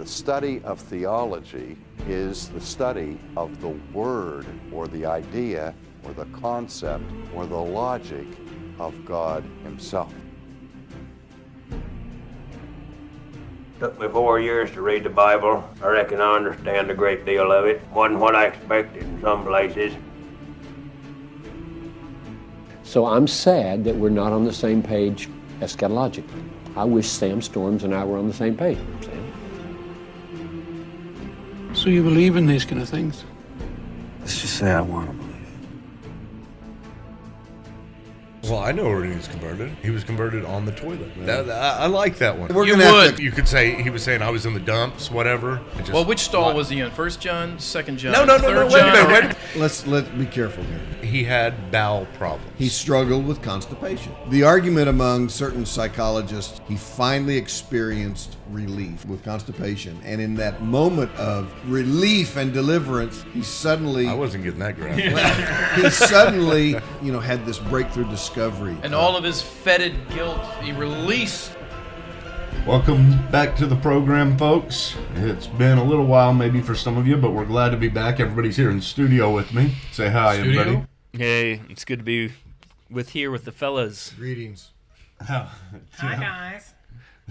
The study of theology is the study of the word or the idea or the concept or the logic of God Himself. Took me four years to read the Bible. I reckon I understand a great deal of it. Wasn't what I expected in some places. So I'm sad that we're not on the same page eschatologically. I wish Sam Storms and I were on the same page. Sam? So you believe in these kind of things? Let's just say I want to believe. Well, I know where he was converted. He was converted on the toilet. That, I, I like that one. We're You gonna have would. to- You could say he was saying I was in the dumps, whatever. It just- Well, which stall was he in? First John, second John, No, no, no, third no. Wait a John? minute. Wait a minute. Let's let's be careful here. He had bowel problems. He struggled with constipation. The argument among certain psychologists, he finally experienced relief with constipation, and in that moment of relief and deliverance, he suddenly I wasn't getting that graphic. he suddenly, you know, had this breakthrough discovery. And all of his fetid guilt, he released. Welcome back to the program, folks. It's been a little while, maybe for some of you, but we're glad to be back. Everybody's here in the studio with me. Say hi, Studio? everybody. Hey, it's good to be with here with the fellas. Greetings. Hi, guys.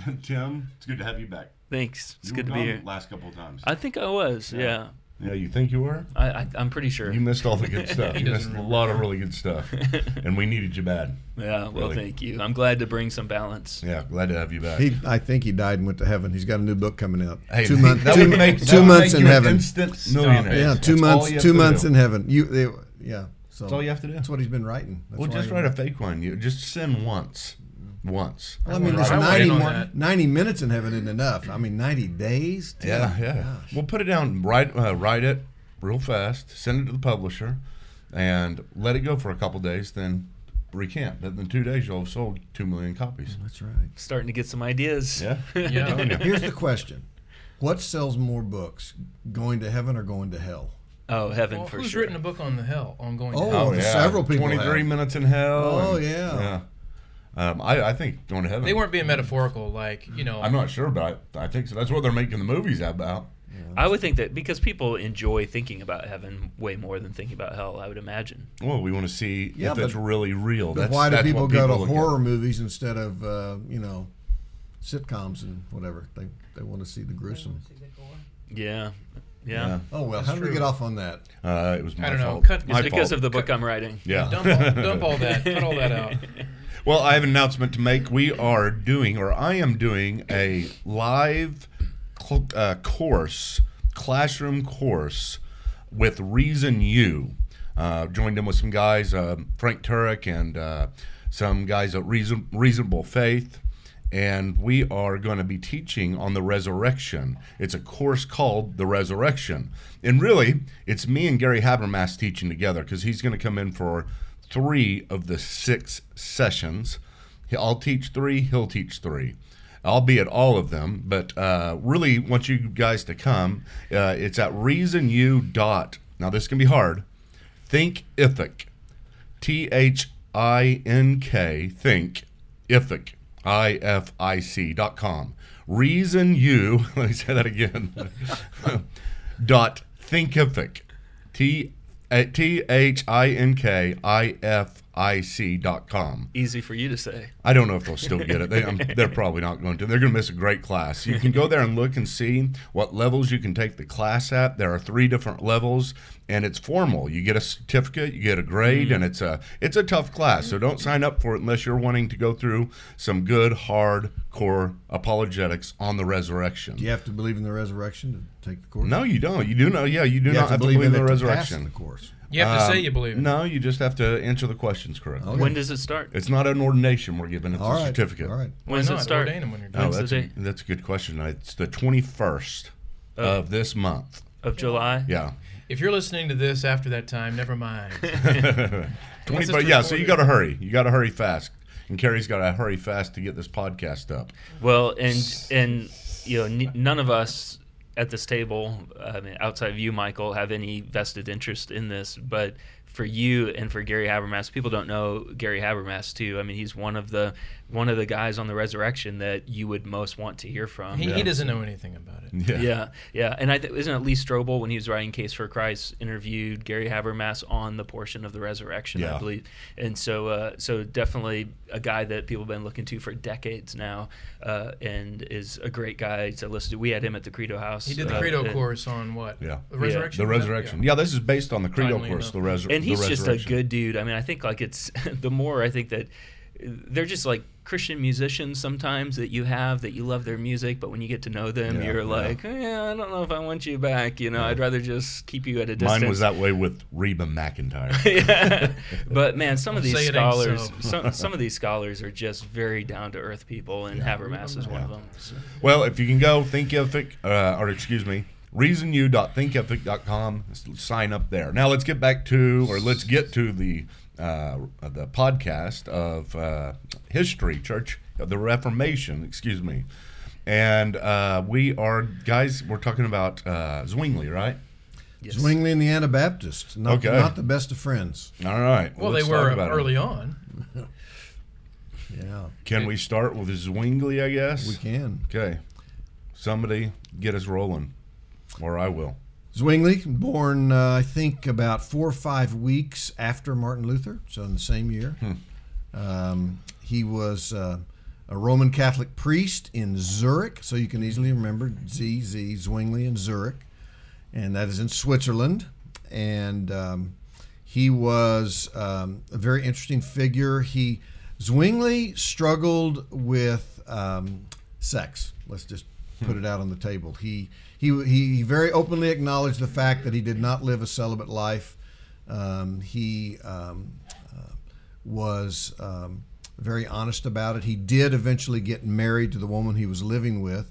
Tim, it's good to have you back. Thanks. It's You good were to be here. Last couple of times. I think I was. Yeah. yeah, you think you were? I, I I'm pretty sure. You missed all the good stuff. You missed doesn't a lot of really good stuff, and we needed you bad. yeah. Well, Really. thank you. I'm glad to bring some balance. Yeah, glad to have you back. He, I think he died and went to heaven. He's got a new book coming out. Hey, two he- months. that two, would make, two months make in heaven. Instant millionaire. Yeah, two That's months. Two months do. in heaven. You, they, yeah. So That's all you have to do. That's what he's been writing. That's Well, just write a fake one. You just sin once, once. Well, I mean, I there's 90, more, 90 minutes in heaven isn't enough. I mean, 90 days? Yeah, Damn, yeah. gosh. We'll put it down. Write, uh, write it real fast. Send it to the publisher, and let it go for a couple days. Then recant. But in two days, you'll have sold two million copies. That's right. Starting to get some ideas. Yeah. Yeah. Here's the question What sells more books, going to heaven or going to hell? Oh, heaven Well, for who's sure. Who's written a book on the hell, on going to Oh, hell? yeah. several people Twenty-three have. minutes in hell. Oh, and- yeah. yeah. Um, I, I think going to heaven. They weren't being metaphorical, like, you know. I'm not sure, but I, I think so. That's what they're making the movies about. I would think that because people enjoy thinking about heaven way more than thinking about hell. I would imagine. Well, we want to see Yeah, if it's but- really real. That's, why do that's people what go to look at. horror movies instead of, uh, you know, sitcoms and whatever? They, they want to see the gruesome. Yeah. Yeah. Oh, well, how did we get off on that? Uh, it was my I don't know. fault. Cut- My It's because fault. of the book I'm writing. Yeah. Dump all, dump all that. Cut all that out. Well, I have an announcement to make. We are doing, or I am doing, a live cl- uh, course, classroom course with Reason U. Uh, joined in with some guys, uh, Frank Turek and uh, some guys at Reason, Reasonable Faith. And we are going to be teaching on the resurrection. It's a course called The Resurrection. And really, it's me and Gary Habermas teaching together because he's going to come in for three of the six sessions. I'll teach three, he'll teach three. I'll be at all of them, but uh, really want you guys to come. Uh, it's at reasonu dot. Now this can be hard. Think Ithic, T H I N K. Think Ithic, I F I C dot com. Reason you. Let me say that again. dot thinkific, T T H I N K I F I C dot com. Easy for you to say. I don't know if they'll still get it. They, I'm, um, they're probably not going to. They're going to miss a great class. You can go there and look and see what levels you can take the class at. There are three different levels, and it's formal. You get a certificate, you get a grade, and mm. it's a it's a tough class. So don't sign up for it unless you're wanting to go through some good hardcore apologetics on the resurrection. Do you have to believe in the resurrection to take the course? No, you don't. You do know. Yeah, you do You not have to have to believe believe in in the it to pass resurrection. the course. You have to say Um, you believe it. No, you just have to answer the questions correctly. Okay. When does it start? It's not an ordination we're giving; it's All a right. certificate. All right. Why When does it start? Ordain 'em when you're Oh, done. When's the that's a, that's a good question. It's the 21st of this month. Of July? Yeah. If you're listening to this after that time, never mind. 20, but yeah, so you got to hurry. You got to hurry fast. And Carrie's got to hurry fast to get this podcast up. Well, and and you know, n- none of us at this table, I mean, outside of you, Michael, have any vested interest in this. But for you and for Gary Habermas, people don't know Gary Habermas too. I mean, he's one of the one of the guys on the resurrection that you would most want to hear from. He, he doesn't know anything about it. Yeah. Yeah, yeah, and I th- isn't it Lee Strobel when he was writing Case for Christ interviewed Gary Habermas on the portion of the resurrection, Yeah. I believe, and so uh, so definitely a guy that people have been looking to for decades now, uh, and is a great guy to listen to. We had him at the Credo House. He did the uh, Credo and- course on what? Yeah. The resurrection. The resurrection. Yeah, this is based on the Credo Timely course. enough. The res- and he's just a good dude. I mean, I think like it's the more I think that they're just like Christian musicians sometimes that you have that you love their music, but when you get to know them, Yeah, you're yeah. like, yeah, I don't know if I want you back. You know, I'd rather just keep you at a distance. Mine was that way with Reba McEntire. yeah. But man, some of these say it ain't scholars, so. some, some of these scholars are just very down to earth people, and Habermas is one of them. So- Well, if you can go Thinkific, uh, or excuse me, reasonu.thinkific.com, sign up there. Now let's get back to, or let's get to the uh, the podcast of uh, history, Church of the Reformation, excuse me. And uh, we are, guys, we're talking about uh, Zwingli, right? Yes. Zwingli and the Anabaptists, not, Okay. not the best of friends. All right. Well, let's they were about it. early on. Yeah, Can we start with Zwingli, I guess? we can. Okay. Somebody get us rolling, or I will. Zwingli, born uh, I think about four or five weeks after Martin Luther, so in the same year. Um, he was uh, a Roman Catholic priest in Zurich, so you can easily remember Z Z Zwingli in Zurich, and that is in Switzerland. And um, he was um, a very interesting figure. He Zwingli struggled with um, sex. Let's just put it out on the table. He he he very openly acknowledged the fact that he did not live a celibate life. Um, he um, uh, was um, very honest about it. He did eventually get married to the woman he was living with,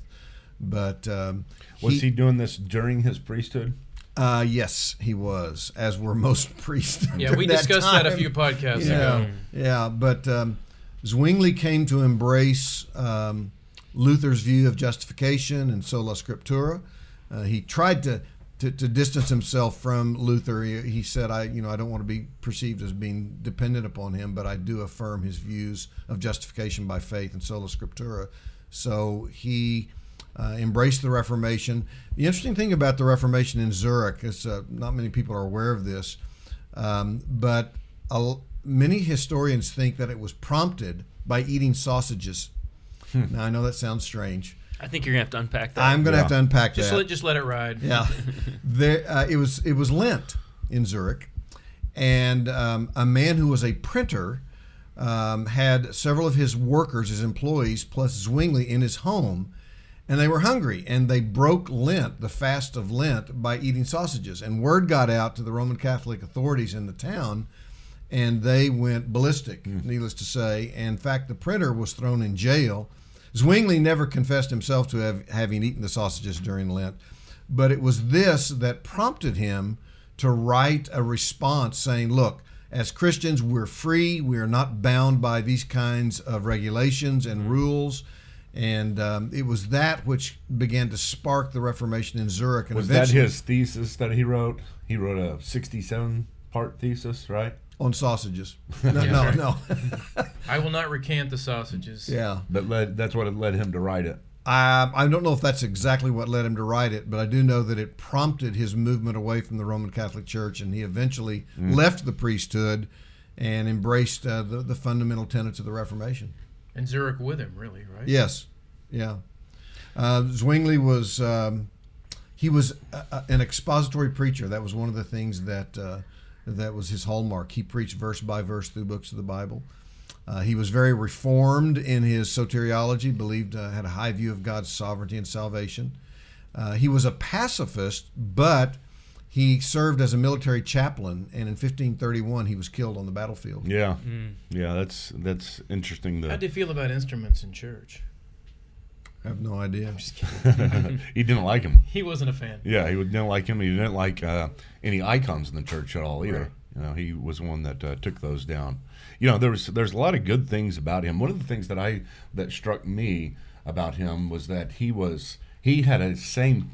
but um, Was he, doing this during his priesthood? uh, yes, he was, as were most priests. Yeah, during we discussed that a few podcasts yeah, ago. Yeah, but um, Zwingli came to embrace um, Luther's view of justification and sola scriptura. Uh, he tried to, to, to distance himself from Luther. He, he said, "I, you know, I don't want to be perceived as being dependent upon him, but I do affirm his views of justification by faith and sola scriptura." So he uh, embraced the Reformation. The interesting thing about the Reformation in Zurich is uh, not many people are aware of this, um, but a, many historians think that it was prompted by eating sausages. Now I know that sounds strange. I think you're gonna have to unpack that. I'm going to have to unpack Just that. let just let it ride. Yeah, there, uh, it was it was Lent in Zurich, and um, a man who was a printer um, had several of his workers, his employees, plus Zwingli in his home, and they were hungry, and they broke Lent, the fast of Lent, by eating sausages. And word got out to the Roman Catholic authorities in the town, and they went ballistic, needless to say. And in fact, the printer was thrown in jail. Zwingli never confessed himself to have, having eaten the sausages during Lent, but it was this that prompted him to write a response saying, Look, as Christians, we're free. We are not bound by these kinds of regulations and rules. And um, it was that which began to spark the Reformation in Zurich. And Was that his thesis that he wrote? He wrote a 67 part thesis, right? On sausages? No, no, no. I will not recant the sausages. yeah. That led. That's what led him to write it. Um, I don't know if that's exactly what led him to write it, but I do know that it prompted his movement away from the Roman Catholic Church, and he eventually left the priesthood and embraced uh, the, the fundamental tenets of the Reformation. And Zurich with him, really, right? Yes, yeah. Uh, Zwingli was um, he was a, a- an expository preacher. That was one of the things that uh, that was his hallmark. He preached verse by verse through books of the Bible. Uh, he was very reformed in his soteriology. Believed uh, had a high view of God's sovereignty and salvation. Uh, he was a pacifist, but he served as a military chaplain, and in 1531 he was killed on the battlefield. Yeah, yeah. That's that's interesting. How do you feel about instruments in church? I have no idea. I'm just kidding. he didn't like him. He wasn't a fan. Yeah, he didn't like him. He didn't like uh, any icons in the church at all either. Right. You know, he was one that uh, took those down. You know, there was there's a lot of good things about him. One of the things that I that struck me about him was that he was he had a same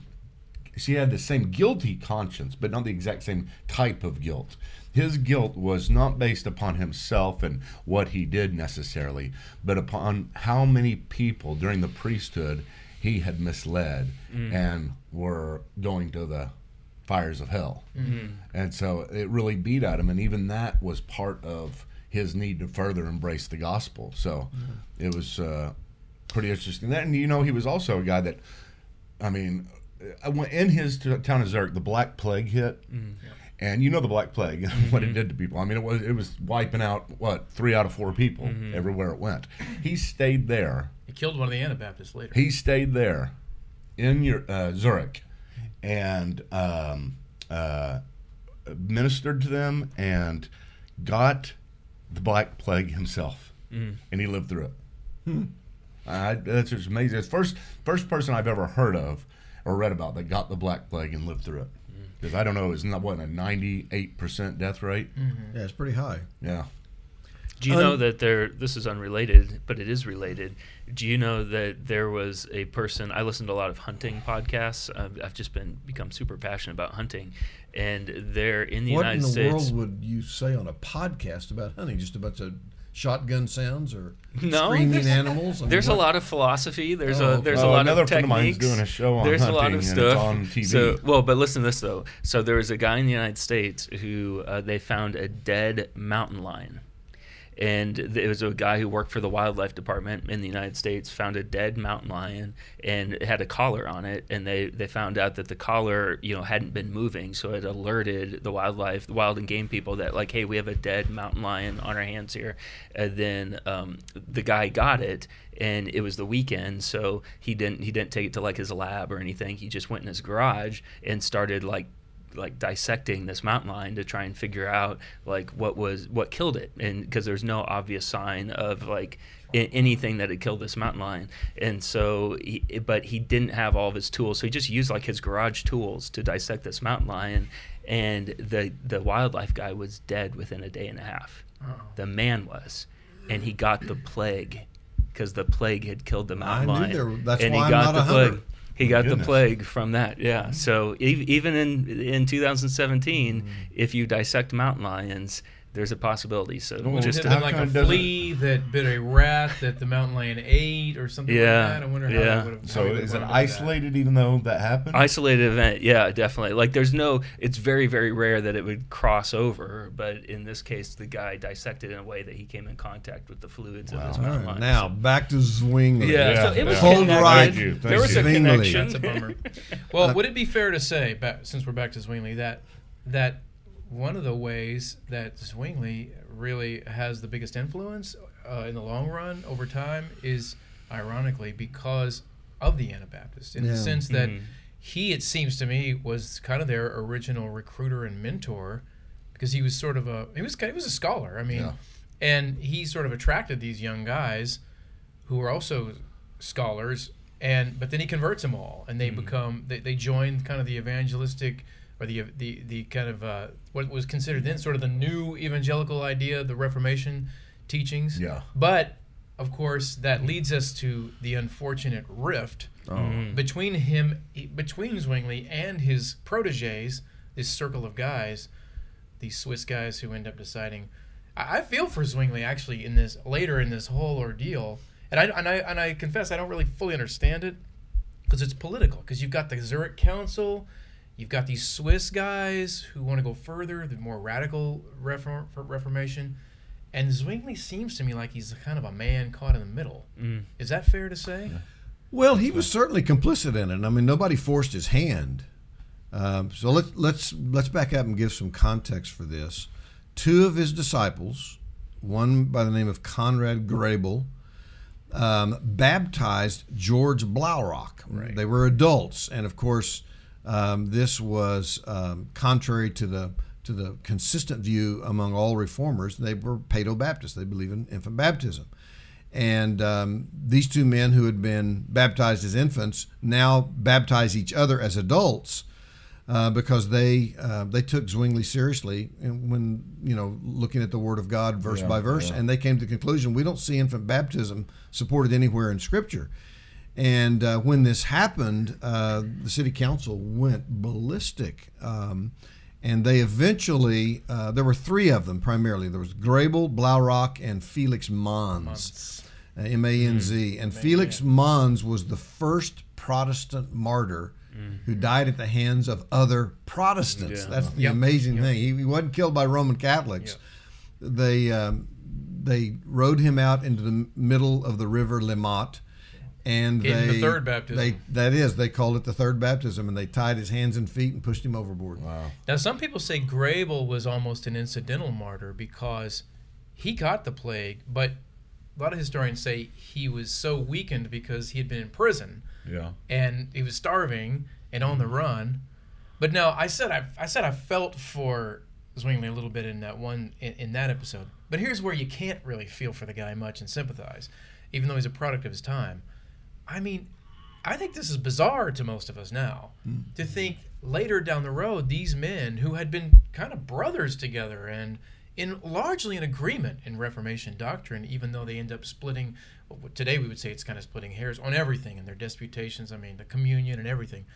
she had the same guilty conscience, but not the exact same type of guilt. His guilt was not based upon himself and what he did necessarily, but upon how many people during the priesthood he had misled mm. and were going to the fires of hell. Mm-hmm. And so it really beat at him, and even that was part of his need to further embrace the gospel. So mm-hmm. it was uh, pretty interesting. Then you know he was also a guy that, I mean, uh, when- in his t- town of Zurich, the Black Plague hit. And you know the Black Plague, what it did to people. I mean, it was it was wiping out what three out of four people everywhere it went. He stayed there He killed one of the Anabaptists later. he stayed there in your uh, Zurich and um, uh, ministered to them and got the Black Plague himself, and he lived through it. I, that's just amazing. It's first first person I've ever heard of or read about that got the Black Plague and lived through it. Mm-hmm. Because I don't know, is not that what a ninety eight percent death rate? Mm-hmm. Yeah, it's pretty high. Yeah. Do you know that there? This is unrelated, but it is related. Do you know that there was a person? I listened to a lot of hunting podcasts. I've, I've just been become super passionate about hunting, and there in the United States. what United in the States. world would you say on a podcast about hunting? Just a bunch of shotgun sounds or No, screaming animals? I mean, There's a lot of philosophy. There's Oh, a there's Oh, a lot another of friend of mine's doing a show on there's a lot hunting, of and stuff it's on TV. So well, but listen to this though. So there was a guy in the United States who uh, they found a dead mountain lion. And it was a guy who worked for the wildlife department in the United States found a dead mountain lion and had a collar on it. And they, they found out that the collar you know hadn't been moving. So it alerted the wildlife the wild and game people that like hey we have a dead mountain lion on our hands here. And then um, the guy got it and it was the weekend. So he didn't he didn't take it to like his lab or anything. He just went in his garage and started like like dissecting this mountain lion to try and figure out like what was what killed it. And because there's no obvious sign of like I- anything that had killed this mountain lion. And so he, but he didn't have all of his tools. So he just used like his garage tools to dissect this mountain lion. And the the wildlife guy was dead within a day and a half. Oh. The man was. And he got the plague because the plague had killed the mountain knew lion. there- that's and why he I'm got not the plague. He got the plague from that yeah. So ev- even in in 2017 Mm. if you dissect mountain lions there's a possibility so Well, just Just how been like a flea that bit a rat that the mountain lion ate or something Yeah, like that. I wonder how yeah. would have. So is it isolated even though that happened? isolated event yeah definitely like there's no it's very very rare that it would cross over but in this case the guy dissected in a way that he came in contact with the fluids of this All mountain right, lion now back to Zwingli. yeah, Yeah, so it was yeah. Hold connected. right. Thank you, there was you. a Zwingli. connection That's a bummer. Well, would it be fair to say, back, since we're back to Zwingli, that that one of the ways that Zwingli really has the biggest influence uh, in the long run over time is, ironically, because of the Anabaptists, in the sense that he, it seems to me, was kind of their original recruiter and mentor, because he was sort of a he was kind he was a scholar. I mean, Yeah. and he sort of attracted these young guys who were also scholars and but then he converts them all and they become they, they join kind of the evangelistic or the the the kind of uh, what was considered then sort of the new evangelical idea the reformation teachings Yeah. but of course that leads us to the unfortunate rift between him between Zwingli and his proteges this circle of guys these Swiss guys who end up deciding. I, I feel for Zwingli actually in this later in this whole ordeal, and I and I and I confess I don't really fully understand it because it's political. Because you've got the Zurich Council, you've got these Swiss guys who want to go further, the more radical reform, Reformation, and Zwingli seems to me like he's kind of a man caught in the middle. Is that fair to say? Well, he was certainly complicit in it. I mean, nobody forced his hand. Um, so let's let's let's back up and give some context for this. Two of his disciples, one by the name of Conrad Grebel, um, baptized George Blaurock. They were adults, and of course, um, this was um, contrary to the to the consistent view among all reformers. They were Paedo Baptists. They believe in infant baptism. And um, these two men who had been baptized as infants now baptize each other as adults uh, because they uh, they took Zwingli seriously and when you know looking at the Word of God verse by verse, and they came to the conclusion we don't see infant baptism supported anywhere in Scripture. And uh, when this happened, uh, the city council went ballistic. Um, and they eventually, uh, there were three of them primarily. There was Grebel, Blaurock, and Felix Manz, uh, M A N Z. And Felix Manz was the first Protestant martyr who died at the hands of other Protestants. Yeah. That's the Yep. amazing thing. He, he wasn't killed by Roman Catholics. They um, they rode him out into the middle of the river Limmat, and In the third baptism. They that is they called it the third baptism, and they tied his hands and feet and pushed him overboard. Wow. Now, some people say Grebel was almost an incidental martyr because he got the plague, but a lot of historians say he was so weakened because he had been in prison Yeah. and he was starving and on the run. But now I said I, I said I felt for Zwingli a little bit in that one in, in that episode. But here's where you can't really feel for the guy much and sympathize, even though he's a product of his time. I mean, I think this is bizarre to most of us now to mm. think later down the road these men who had been kind of brothers together and in largely in agreement in Reformation doctrine, even though they end up splitting. well, Today we would say it's kind of splitting hairs on everything in their disputations. I mean, the communion and everything.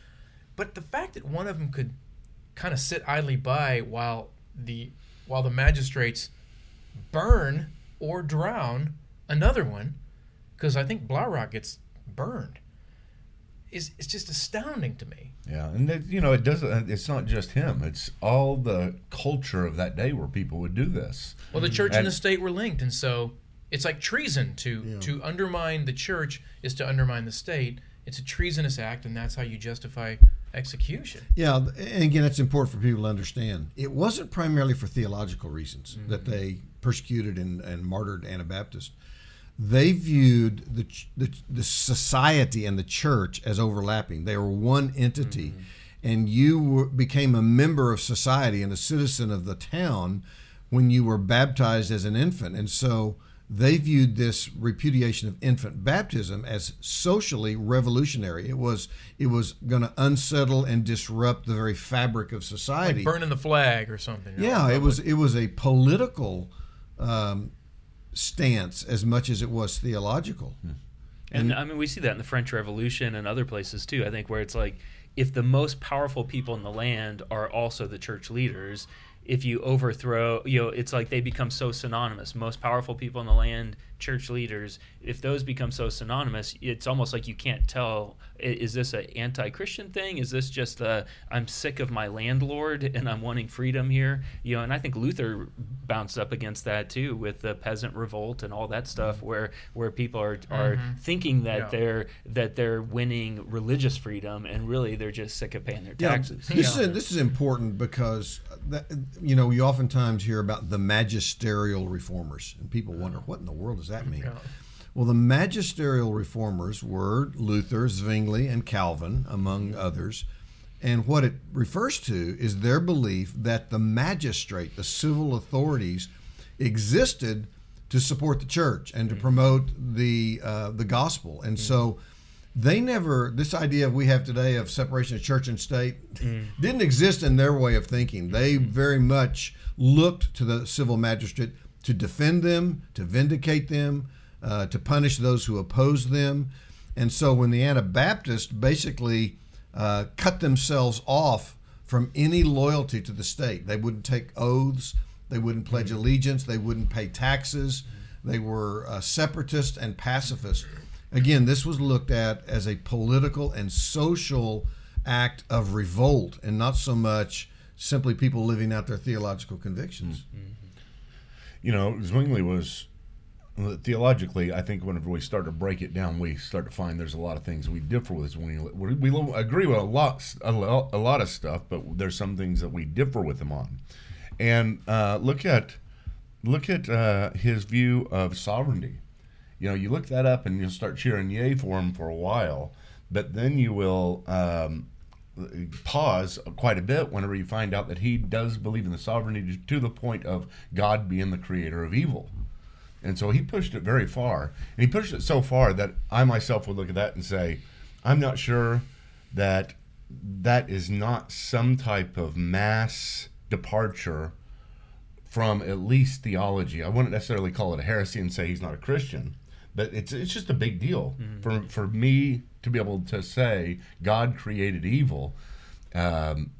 But the fact that one of them could kind of sit idly by while the while the magistrates burn or drown another one, because I think Blaurock gets burned, is it's just astounding to me. Yeah, and that, you know, it doesn't. Uh, it's not just him. It's all the culture of that day where people would do this. Well, the church and, And- the state were linked, and so it's like treason to to undermine the church is to undermine the state. It's a treasonous act, and that's how you justify execution. Yeah, and again, it's important for people to understand. It wasn't primarily for theological reasons mm-hmm. that they persecuted and, and martyred Anabaptists. They viewed the, the the society and the church as overlapping. They were one entity, and you were, became a member of society and a citizen of the town when you were baptized as an infant. And so they viewed this repudiation of infant baptism as socially revolutionary. It was it was going to unsettle and disrupt the very fabric of society. Like burning the flag or something. know, yeah, it was it was a political um, stance as much as it was theological. Hmm. And I mean, we see that in the French Revolution and other places too. I think where it's like, if the most powerful people in the land are also the church leaders, if you overthrow, you know, it's like they become so synonymous. Most powerful people in the land, church leaders, if those become so synonymous, it's almost like you can't tell is this an anti Christian thing? Is this just a I'm sick of my landlord and I'm wanting freedom here? You know, and I think Luther bounced up against that too with the peasant revolt and all that stuff mm-hmm. where where people are are mm-hmm. thinking that Yeah. they're that they're winning religious freedom and really they're just sick of paying their Yeah, taxes. This is this is important because that, you know you oftentimes hear about the magisterial reformers, and people wonder what in the world does that mean. Well, the magisterial reformers were Luther, Zwingli, and Calvin, among others. And what it refers to is their belief that the magistrate, the civil authorities, existed to support the church and to mm. promote the uh, the gospel. And mm. so they never this idea we have today of separation of church and state mm. didn't exist in their way of thinking. They very much looked to the civil magistrate to defend them, to vindicate them, uh, to punish those who opposed them. And so when the Anabaptists basically uh, cut themselves off from any loyalty to the state, they wouldn't take oaths, they wouldn't pledge allegiance, they wouldn't pay taxes, they were uh, separatist and pacifist. Again, this was looked at as a political and social act of revolt and not so much simply people living out their theological convictions. You know, Zwingli was theologically. I think whenever we start to break it down, we start to find there's a lot of things we differ with Zwingli. We, we agree with a lot, a lot, a lot of stuff, but there's some things that we differ with him on. And uh, look at look at uh, his view of sovereignty. You know, you look that up and you'll start cheering yay for him for a while, but then you will um, pause quite a bit whenever you find out that he does believe in the sovereignty to the point of God being the creator of evil. And so he pushed it very far. And he pushed it so far that I myself would look at that and say, I'm not sure that that is not some type of mass departure from at least theology. I wouldn't necessarily call it a heresy and say he's not a Christian, but it's it's just a big deal for for me to be able to say God created evil. Um,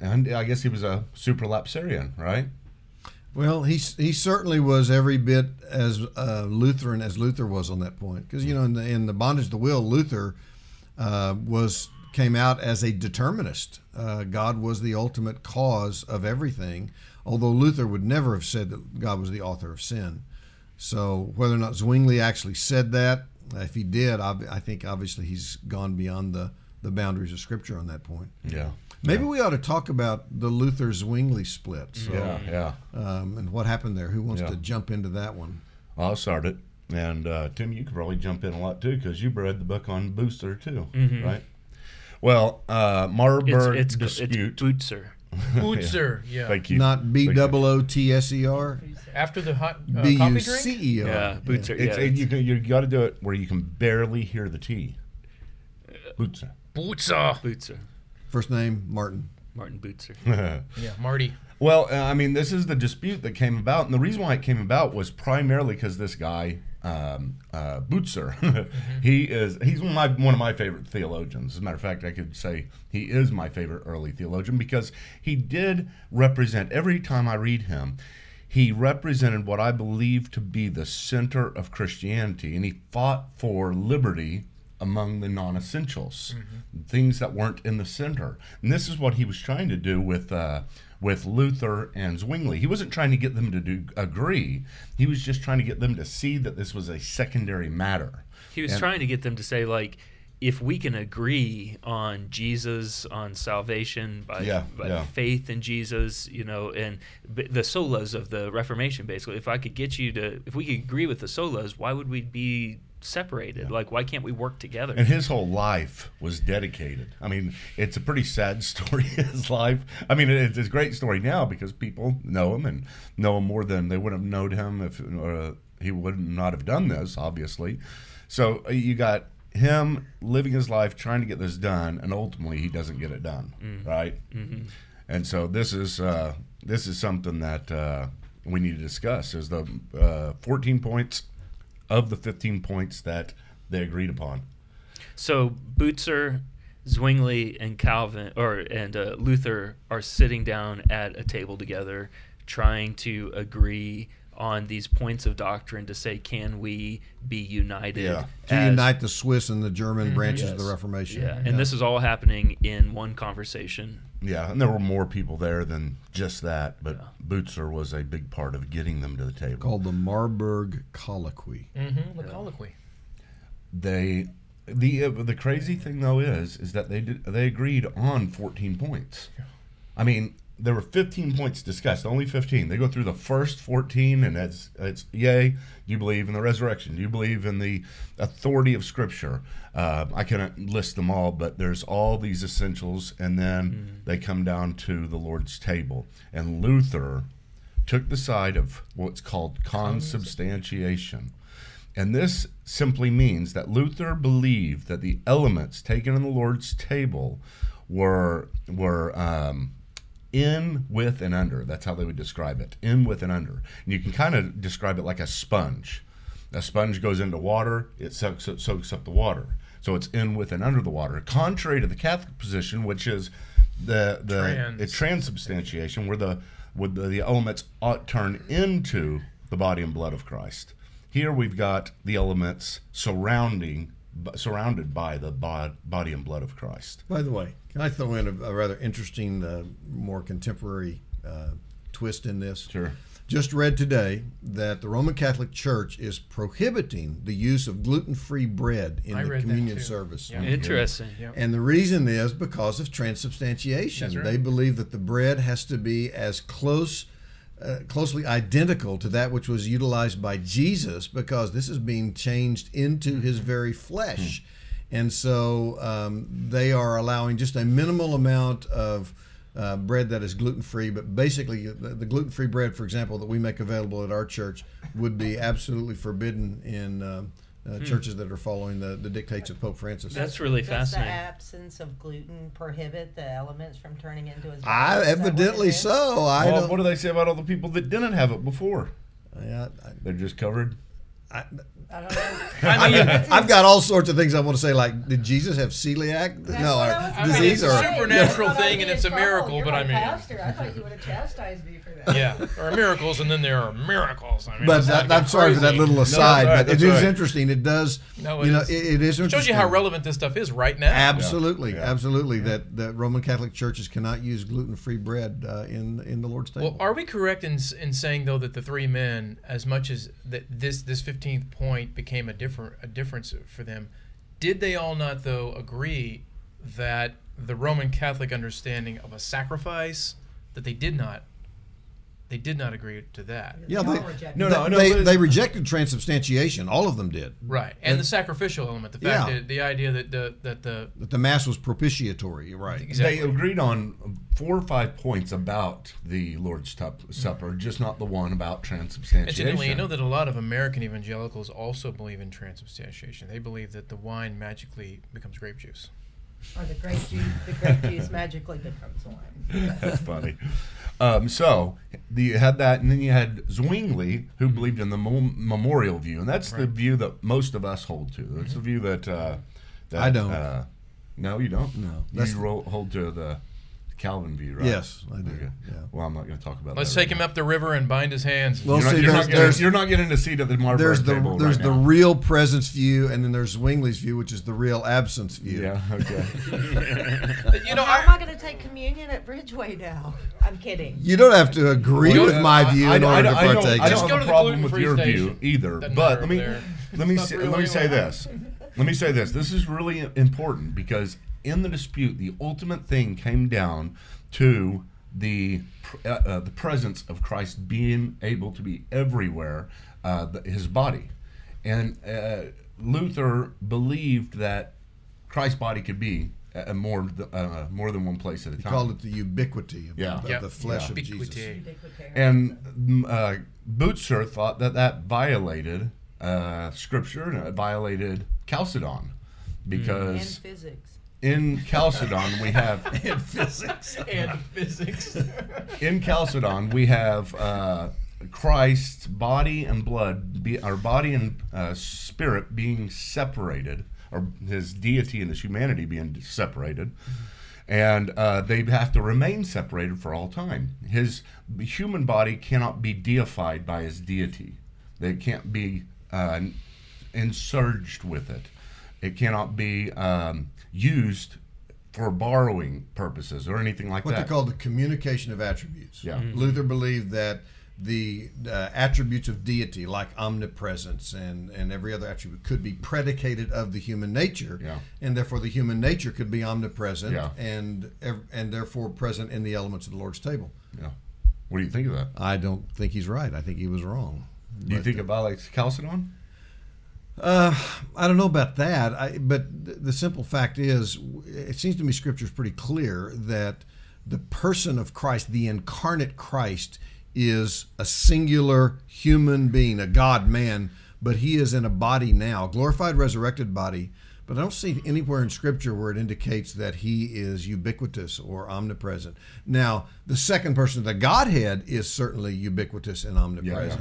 and I guess he was a supralapsarian, right? Well, he he certainly was every bit as uh, Lutheran as Luther was on that point, because you know in the in the bondage of the will, Luther uh, was came out as a determinist. Uh, God was the ultimate cause of everything, although Luther would never have said that God was the author of sin. So whether or not Zwingli actually said that, if he did, I, I think obviously he's gone beyond the the boundaries of Scripture on that point. Yeah. Maybe we ought to talk about the Luther Zwingli split. So, Yeah, yeah. Um, and what happened there? Who wants Yeah. to jump into that one? I'll start it. And uh, Tim, you could probably jump in a lot too because you read the book on Booster too, Mhm. right? Well, uh, It's Marburg it's, dispute. it's Bucer. Bucer, yeah. Thank you. Not B Thank you. O O T S E R. After the hot uh, B coffee U drink. C E R. Yeah, Bucer. It's, yeah, it- you, you got to do it where you can barely hear the T. Bucer. Bucer. Bucer. First name Martin. Martin Bucer. Yeah, Marty. Well, uh, I mean, this is the dispute that came about, and the reason why it came about was primarily because this guy, um, uh, Bucer, he is he's one of, my, one of my favorite theologians. As a matter of fact, I could say he is my favorite early theologian because he did represent every time I read him. He represented what I believe to be the center of Christianity, and he fought for liberty among the non-essentials, things that weren't in the center. And this is what he was trying to do with uh, with Luther and Zwingli. He wasn't trying to get them to do agree. He was just trying to get them to see that this was a secondary matter. He was And- trying to get them to say like, if we can agree on Jesus, on salvation by, Yeah, by yeah. faith in Jesus, you know, and the solas of the Reformation, basically, if I could get you to, if we could agree with the solas, why would we be separated? Like, why can't we work together? And his whole life was dedicated. I mean, it's a pretty sad story. His life. I mean, it's a great story now because people know him and know him more than they would have known him if uh, he would not have done this. Obviously, so uh, you got him living his life trying to get this done, and ultimately he doesn't get it done. Right. Mhm. And so this is uh, this is something that uh, we need to discuss. Is the uh, 14 points of the 15 points that they agreed upon. So Bucer, Zwingli, and Calvin or and uh, Luther are sitting down at a table together, trying to agree on these points of doctrine to say, can we be united? Yeah. To as- unite the Swiss and the German Mhm. branches of the Reformation. Yeah, and this is all happening in one conversation. Yeah, and there were more people there than just that, but Yeah. Bootser was a big part of getting them to the table. Called the Marburg Colloquy. Mm-hmm. The colloquy. They, the uh, the crazy thing though is, is that they did, they agreed on 14 points. I mean, there were 15 points discussed, only 15. They go through the first 14, and it's it's yay. Do you believe in the resurrection? Do you believe in the authority of Scripture? Uh, I cannot list them all, but there's all these essentials, and then they come down to the Lord's table. And Luther took the side of what's called consubstantiation. And this simply means that Luther believed that the elements taken in the Lord's table were were um, in, with, and under. That's how they would describe it. In, with, and under. And you can kind of describe it like a sponge. A sponge goes into water, it soaks, it soaks up the water. So it's in, with, and under the water. Contrary to the Catholic position, which is the the Trans. transubstantiation, where the where the, the elements ought turn into the body and blood of Christ. Here we've got the elements surrounding, surrounded by the body and blood of Christ. By the way, can I throw in a, a rather interesting, uh, more contemporary uh, twist in this? Sure. Just read today that the Roman Catholic Church is prohibiting the use of gluten free bread in I the read that communion too. service. Yeah. Interesting. Yeah. And the reason is because of transubstantiation. Right. They believe that the bread has to be as close, uh, closely identical to that which was utilized by Jesus, because this is being changed into His Mm-hmm. very flesh. And so um, they are allowing just a minimal amount of uh, bread that is gluten free, but basically the, the gluten free bread, for example, that we make available at our church would be absolutely forbidden in uh, uh, churches that are following the, the dictates of Pope Francis. That's really Does fascinating. the absence of gluten prohibit the elements from turning into his? I. Is that what it evidently so. I Well, don't. what do they say about all the people that didn't have it before? yeah, I, They're just covered. I, I don't know. I mean, I've got all sorts of things I want to say. Like, did Jesus have celiac? That's no, or I was I mean, disease it's a or supernatural I thing and it's a miracle, You're but my I mean- pastor. I thought you would have chastised me for that. yeah, there are miracles, and then there are miracles. I mean, But that, I'm get sorry for that little that's aside, all right, but it that's is interesting. It does, No, it you know, is. it, it is It interesting. shows you how relevant this stuff is right now. Absolutely, Yeah. absolutely. That that Roman Catholic churches cannot use gluten-free bread uh, in in the Lord's table. Well, are we correct in, in saying though that the three men, as much as that this this fifteenth point became a different a difference for them, did they all not though agree that the Roman Catholic understanding of a sacrifice that they did not they did not agree to that. yeah, They they, all rejected No, they, no, no, they, they rejected transubstantiation. All of them did. Right, and the sacrificial element, the fact Yeah. that the idea that the that the That the mass was propitiatory. Right. exactly They agreed on four or five points about the Lord's Tup- Supper, just not the one about transubstantiation. Incidentally, you know that a lot of American evangelicals also believe in transubstantiation. They believe that the wine magically becomes grape juice. Or the grape juice, the grape juice magically becomes wine. That's funny. Um, so the, you had that, and then you had Zwingli, who believed in the mo- memorial view, and that's the view that most of us hold to. That's the view that, uh, that I don't. Uh, no, you don't. No. That's- you ro- hold to the Calvin view, right? Yes, I do. Okay. Yeah. Well, I'm not going to talk about. That. Let's take right him now. up the river and bind his hands. Well, You're not, you're, not getting, there's- you're not getting a seat at the Marburg There's the table there's right the now. real presence view, and then there's Zwingli's view, which is the real absence view. Yeah. Okay. you know, How am I, I going to take communion at Bridgeway now? I'm kidding. You don't have to agree Well, with uh, my view I, in don't- order I, to don't- I don't, partake. I Just don't go have a problem with your station. view either. Doesn't But let me let me say, let me say this. Let me say this. This is really important because in the dispute, the ultimate thing came down to the uh, uh, the presence of Christ being able to be everywhere, uh, the, his body, and uh, Luther believed that Christ's body could be uh, more uh, more than one place at a He time. He called it the ubiquity of, Yeah. of Yep. the flesh Yeah. of Jesus. And mm, uh, Butzer thought that that violated uh, scripture and it violated Chalcedon because And because physics. In Chalcedon we have In physics. and physics. in Chalcedon we have uh, Christ's body and blood, be, our body and uh, spirit being separated, or his deity and his humanity being separated. And uh, they have to remain separated for all time. His human body cannot be deified by his deity. They can't be uh, insurged with it. It cannot be um, used for borrowing purposes or anything like what that. What they call the communication of attributes. Yeah. Mhm. Luther believed that the uh, attributes of deity, like omnipresence and, and every other attribute, could be predicated of the human nature, Yeah. and therefore the human nature could be omnipresent Yeah. and and therefore present in the elements of the Lord's table. Yeah. What do you think of that? I don't think he's right. I think he was wrong. Do you think it violates Chalcedon? Uh, I don't know about that. I, but the simple fact is, it seems to me Scripture is pretty clear that the person of Christ, the incarnate Christ, is a singular human being, a God man, but he is in a body now, glorified, resurrected body. But I don't see anywhere in Scripture where it indicates that he is ubiquitous or omnipresent. Now, the second person of the Godhead is certainly ubiquitous and omnipresent.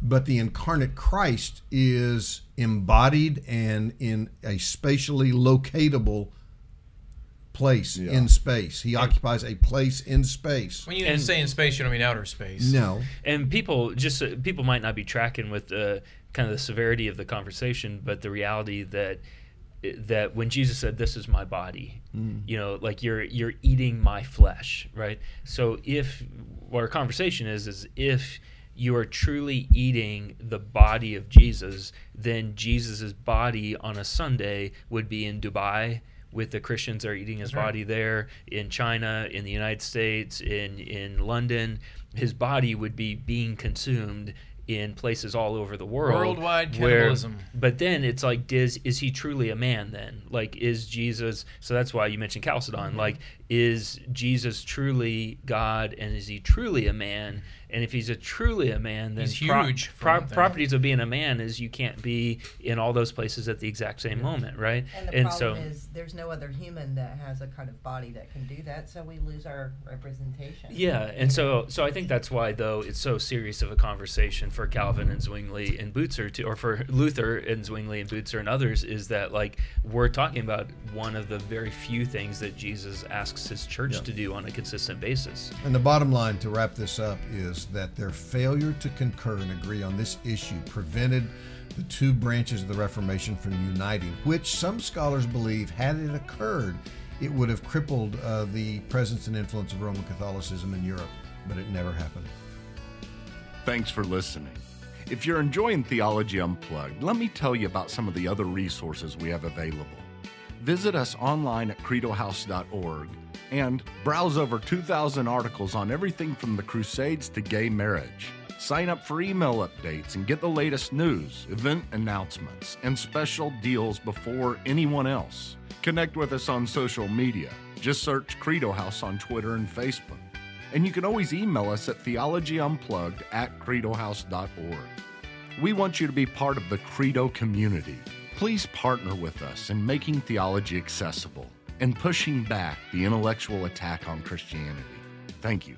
But the incarnate Christ is embodied and in a spatially locatable place Yeah. in space. He occupies a place in space. When you And- say in space, you don't mean outer space. No. and people just uh, people might not be tracking with uh, kind of the severity of the conversation, but the reality that that when Jesus said, "This is my body," you know, like you're you're eating my flesh, right? So if what our conversation is is if you are truly eating the body of Jesus, then Jesus's body on a Sunday would be in Dubai with the Christians are eating his body there in China, in the United States, in in London. His body would be being consumed in places all over the world. Worldwide where- cannibalism. but then it's like, does is he truly a man? Then, like, is Jesus? So that's why you mentioned Chalcedon. Mm-hmm. Like, is Jesus truly God, and is he truly a man? And if he's a truly a man, then He's huge, for pro- properties of being a man is you can't be in all those places at the exact same moment, right? And the and problem so is, there's no other human that has a kind of body that can do that, so we lose our representation. Yeah, and so so I think that's why though it's so serious of a conversation for Calvin and Zwingli and Butzer to, or for Luther and Zwingli and Butzer and others is that like we're talking about one of the very few things that Jesus asks his church Yeah. to do on a consistent basis. And the bottom line to wrap this up is that their failure to concur and agree on this issue prevented the two branches of the Reformation from uniting, which some scholars believe, had it occurred, it would have crippled uh, the presence and influence of Roman Catholicism in Europe. But it never happened. Thanks for listening. If you're enjoying Theology Unplugged, let me tell you about some of the other resources we have available. Visit us online at credohouse.org and browse over 2,000 articles on everything from the Crusades to gay marriage. Sign up for email updates and get the latest news, event announcements, and special deals before anyone else. Connect with us on social media. Just search Credo House on Twitter and Facebook. And you can always email us at theologyunplugged at credohouse.org. We want you to be part of the Credo community. Please partner with us in making theology accessible and pushing back the intellectual attack on Christianity. Thank you.